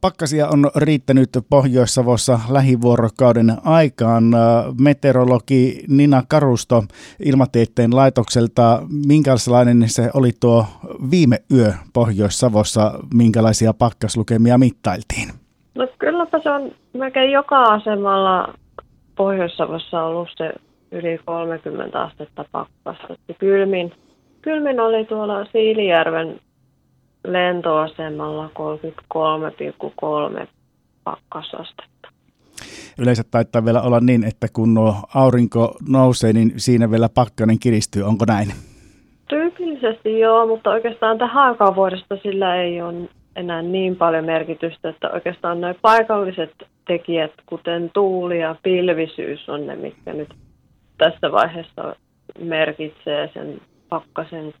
Pakkasia on riittänyt Pohjois-Savossa lähivuorokauden aikaan. Meteorologi Nina Karusto Ilmatieteen laitokselta, minkälainen se oli tuo viime yö Pohjois-Savossa, minkälaisia pakkaslukemia mittailtiin? No kylläpä se on melkein joka asemalla Pohjois-Savossa ollut se yli 30 astetta pakkasta. Kylmin, kylmin oli tuolla Siilijärven lentoasemalla 33,3 pakkasastetta. Yleensä taitaa vielä olla niin, että kun nuo aurinko nousee, niin siinä vielä pakkanen kiristyy. Onko näin? Tyypillisesti joo, mutta oikeastaan tähän aikaan vuodesta sillä ei ole enää niin paljon merkitystä, että oikeastaan noin paikalliset tekijät, kuten tuuli ja pilvisyys on ne, mitkä nyt tässä vaiheessa merkitsee sen pakkasen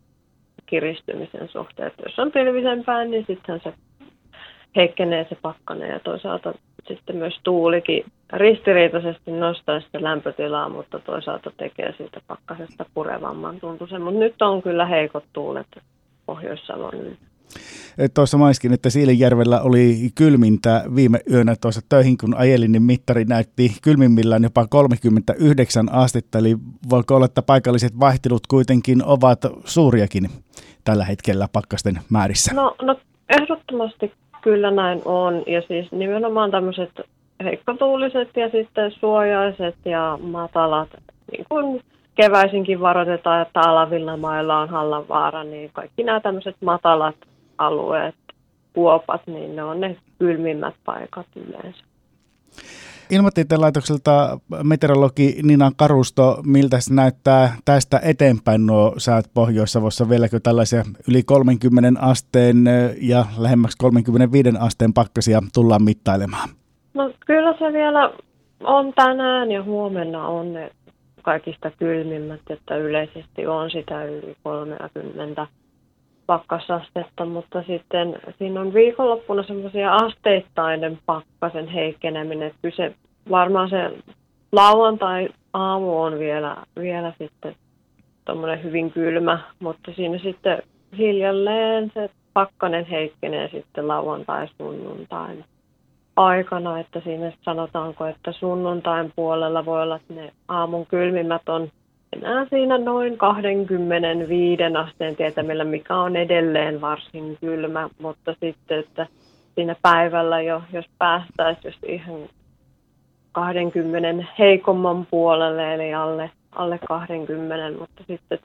kiristymisen suhteen. Että jos on pilvisempää, niin sitten se heikkenee se pakkanen ja toisaalta sitten myös tuulikin ristiriitaisesti nostaa sitä lämpötilaa, mutta toisaalta tekee siitä pakkasesta purevamman tuntuisen. Mutta nyt on kyllä heikot tuulet Pohjois-Savon Tuossa maiskin, että Siilinjärvellä oli kylmintä viime yönä tuossa töihin, kun ajelin, niin mittari näytti kylmimmillään jopa 39 astetta, eli voiko olla, että paikalliset vaihtelut kuitenkin ovat suuriakin tällä hetkellä pakkasten määrissä? No, no ehdottomasti kyllä näin on, ja siis nimenomaan tämmöiset heikkotuuliset ja sitten suojaiset ja matalat, niin kuin keväisinkin varoitetaan, että alavilla mailla on hallanvaara, niin kaikki nämä tämmöiset matalat alueet, kuopat, niin ne on ne kylmimmät paikat yleensä. Ilmatieteen laitokselta meteorologi Nina Karusto, miltä se näyttää tästä eteenpäin nuo säät Pohjois-Savossa? Vieläkö tällaisia yli 30 asteen ja lähemmäksi 35 asteen pakkasia tullaan mittailemaan? No kyllä se vielä on tänään ja huomenna on ne kaikista kylmimmät, että yleisesti on sitä yli 30 pakkasastetta, mutta sitten siinä on viikonloppuna semmoisia asteittainen pakkasen heikkeneminen, että kyse varmaan se lauantai aamu on vielä, vielä sitten tuommoinen hyvin kylmä, mutta siinä sitten hiljalleen se pakkanen heikkenee sitten lauantai sunnuntain aikana, että siinä sanotaanko, että sunnuntain puolella voi olla, että ne aamun kylmimmät on enää siinä noin 25 asteen tietämillä, mikä on edelleen varsin kylmä, mutta sitten, että siinä päivällä jo, jos päästäisiin just ihan 20 heikomman puolelle, eli alle, alle 20, mutta sitten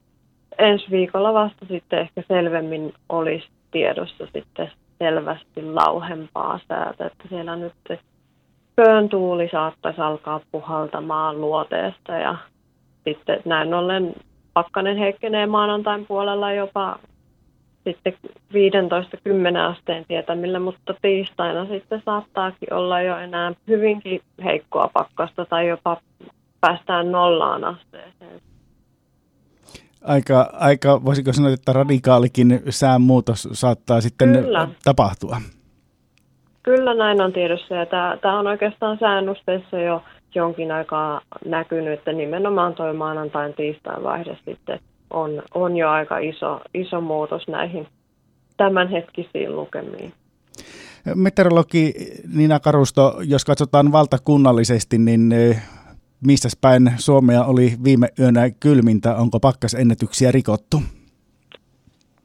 ensi viikolla vasta sitten ehkä selvemmin olisi tiedossa sitten selvästi lauhempaa säätä, että siellä nyt pöön tuuli saattaisi alkaa puhaltamaan luoteesta ja sitten näin ollen pakkanen heikkenee maanantain puolella jopa sitten 15-10 asteen tietämillä, mutta tiistaina sitten saattaakin olla jo enää hyvinkin heikkoa pakkasta tai jopa päästään nollaan asteeseen. Aika, aika voisiko sanoa, että radikaalikin säänmuutos saattaa sitten Kyllä. tapahtua. Kyllä näin on tiedossa ja tämä, tämä on oikeastaan säännösteissä jo jonkin aikaa näkynyt, että nimenomaan tuo maanantain tiistain vaihde sitten on, on jo aika iso, iso muutos näihin tämänhetkisiin lukemiin. Meteorologi Nina Karusto, jos katsotaan valtakunnallisesti, niin eh, missä päin Suomea oli viime yönä kylmintä? Onko pakkasennätyksiä rikottu?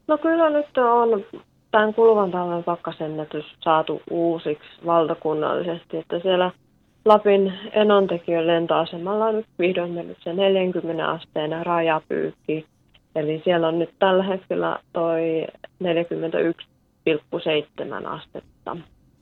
No kyllä nyt on tämän kuluvan talven pakkasennätys saatu uusiksi valtakunnallisesti, että siellä Lapin Enontekiön lentoasemalla on nyt vihdoin mennyt se 40 asteen rajapyykki. Eli siellä on nyt tällä hetkellä toi 41,7 astetta.